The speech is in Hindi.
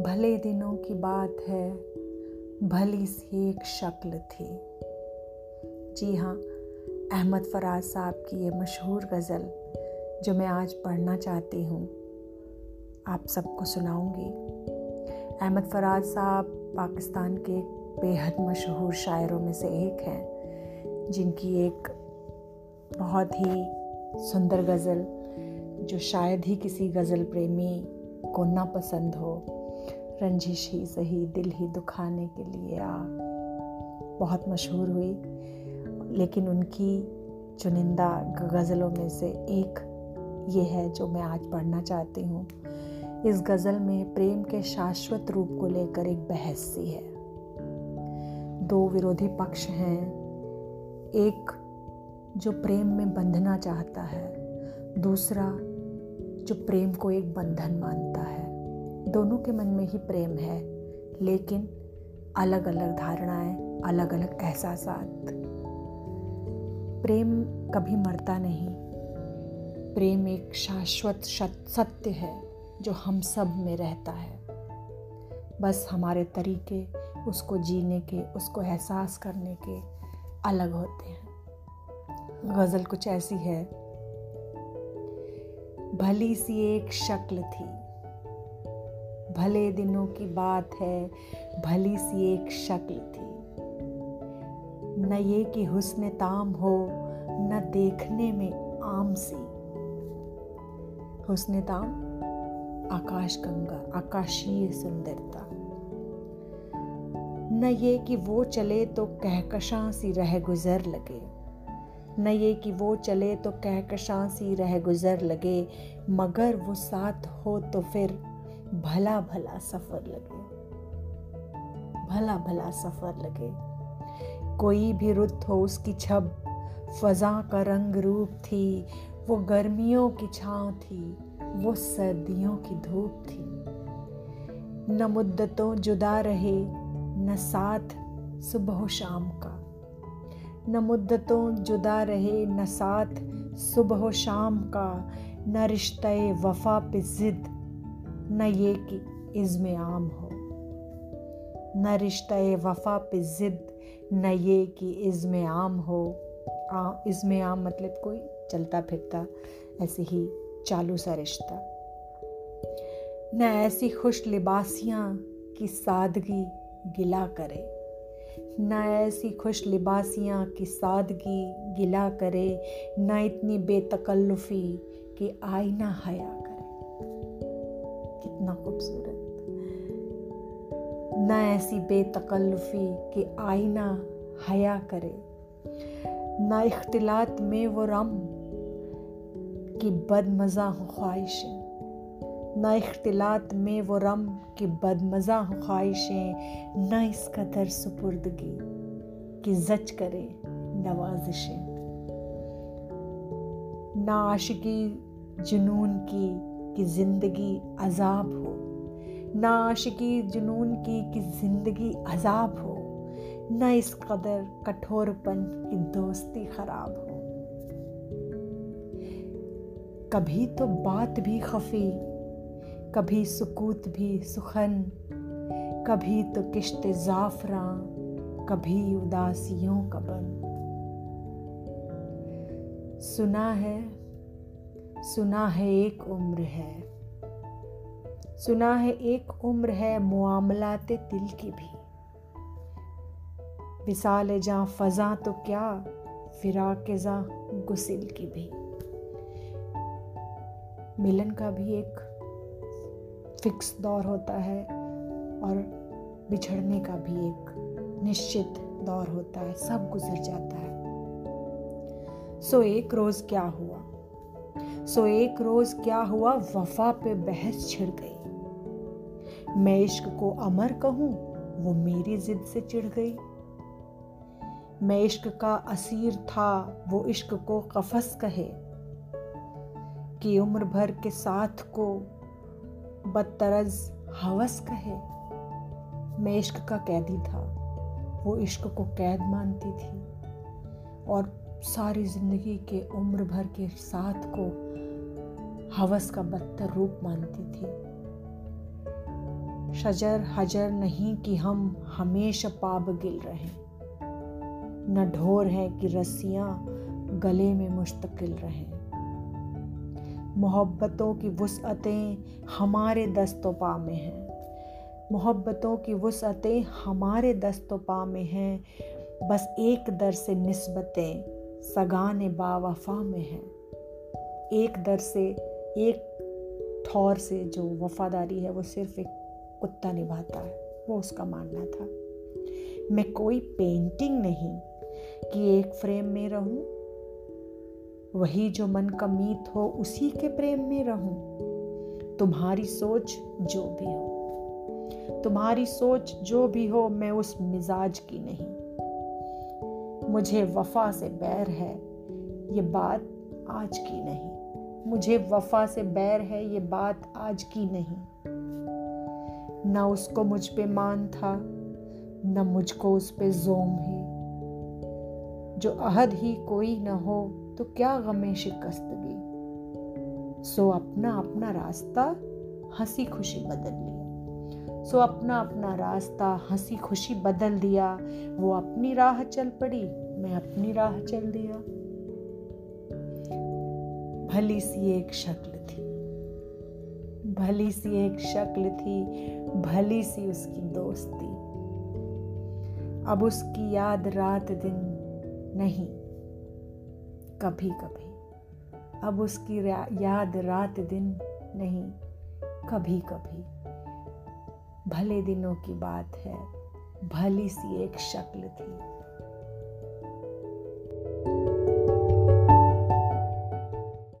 भले दिनों की बात है, भली सी एक शक्ल थी। जी हाँ अहमद फराज साहब की ये मशहूर गज़ल, जो मैं आज पढ़ना चाहती हूँ, आप सबको सुनाऊँगी। अहमद फराज साहब पाकिस्तान के बेहद मशहूर शायरों में से एक हैं, जिनकी एक बहुत ही सुंदर गज़ल, जो शायद ही किसी गज़ल प्रेमी को ना पसंद हो रंजिश ही सही, दिल ही दुखाने के लिए आ। बहुत मशहूर हुई, लेकिन उनकी चुनिंदा गज़लों में से एक ये है जो मैं आज पढ़ना चाहती हूँ। इस गज़ल में प्रेम के शाश्वत रूप को लेकर एक बहस सी है। दो विरोधी पक्ष हैं, एक जो प्रेम में बंधना चाहता है, दूसरा जो प्रेम को एक बंधन मानता है। दोनों के मन में ही प्रेम है, लेकिन अलग अलग धारणाएँ अलग अलग एहसास प्रेम कभी मरता नहीं। प्रेम एक शाश्वत सत्य है, जो हम सब में रहता है। बस हमारे तरीके, उसको जीने के, उसको एहसास करने के अलग होते हैं। गज़ल कुछ ऐसी है, भली सी एक शक्ल थी भले दिनों की बात है, भली सी एक शक्ल थी। न ये कि हुस्न ताम हो, न देखने में आम सी। हुस्न ताम, आकाश गंगा, आकाशीय सुंदरता। न ये कि वो चले तो कहकशां सी रह गुजर लगे। न ये कि वो चले तो कहकशां सी रह गुजर लगे, मगर वो साथ हो तो फिर भला भला सफ़र लगे। भला भला सफ़र लगे। कोई भी रुत हो उसकी छब, फजा का रंग रूप थी, वो गर्मियों की छाँव थी, वो सर्दियों की धूप थी। न मुद्दतों जुदा रहे, न साथ सुबह शाम का। न मुद्दतों जुदा रहे, न साथ सुबह शाम का, न रिश्ते वफा पे ज़िद। न ये कि इज़्म आम हो। न रिश्ता वफा पे ज़िद, न ये कि इज़्म आम हो। इज़्म आम मतलब कोई चलता फिरता, ऐसे ही चालू सा रिश्ता। न ऐसी खुश लिबासियाँ की सादगी गिला करे। न ऐसी खुश लिबासियाँ की सादगी गिला करे। न इतनी बेतकल्लुफ़ी कि आईना हया। कितना खूबसूरत। न ऐसी बेतकल्लुफ़ी कि आईना हया करे। ना इख्तिलात में वो रम कि बदमज़ा हो ख्वाहिशें। न इख्तिलात में वो रम कि बदमज़ा हो ख्वाहिशें। ना इस कदर सुपुर्दगी कि जच करे नवाजिशें। ना आशिकी जुनून की कि ज़िंदगी अजाब हो। ना आशिकी जुनून की कि ज़िंदगी अजाब हो। न इस कदर कठोरपन की दोस्ती खराब हो। कभी तो बात भी खफी, कभी सुकूत भी सुखन, कभी तो किश्त जाफरा, कभी उदासियों का बन। सुना है सुना है एक उम्र है। सुना है एक उम्र है मुआमलाते दिल की भी। विसाल जा फजा तो क्या फिरा के जा गुसिल की भी। मिलन का भी एक फिक्स दौर होता है और बिछड़ने का भी एक निश्चित दौर होता है, सब गुजर जाता है। सो एक रोज क्या हुआ? सो एक रोज क्या हुआ? वफा पे बहस छिड़ गई। मैं इश्क को अमर कहूँ, वो मेरी जिद से चिढ़ गई। मैं इश्क का असीर था, वो इश्क को कफस कहे। कि उम्र भर के साथ को बदतरज हवस कहे। मैं इश्क का कैदी था, वो इश्क को कैद मानती थी। और सारी ज़िंदगी के उम्र भर के साथ को हवस का बदतर रूप मानती थी। शजर हजर नहीं कि हम हमेशा पाब गिल रहे। न ढोर है कि रस्सियाँ गले में मुस्तकिल रहें। मोहब्बतों की वसअतें हमारे दस्तोपा में हैं। मोहब्बतों की वसअतें हमारे दस्तोपा में हैं। बस एक दर से नस्बतें सगान बावफा में हैं। एक दर से एक ठौर से जो वफादारी है, वो सिर्फ़ एक कुत्ता निभाता है। वो उसका मानना था। मैं कोई पेंटिंग नहीं कि एक फ्रेम में रहूँ, वही जो मन का मीत हो, उसी के प्रेम में रहूँ। तुम्हारी सोच जो भी हो, तुम्हारी सोच जो भी हो, मैं उस मिजाज की नहीं। मुझे वफा से बैर है, ये बात आज की नहीं। मुझे वफा से बैर है, ये बात आज की नहीं। न उसको मुझ पे मान था, न मुझको उस पे जोम है। जो अहद ही कोई न हो तो क्या गमे शिकस्त शिकस्तगी सो अपना अपना रास्ता, हँसी खुशी बदल लिया। सो अपना अपना रास्ता, हँसी खुशी बदल दिया। वो अपनी राह चल पड़ी, मैं अपनी राह चल दिया। भली सी एक शक्ल थी। भली सी एक शक्ल थी, भली सी उसकी दोस्ती। अब उसकी याद रात दिन नहीं कभी कभी अब उसकी याद रात दिन नहीं कभी कभी भले दिनों की बात है, भली सी एक शक्ल थी।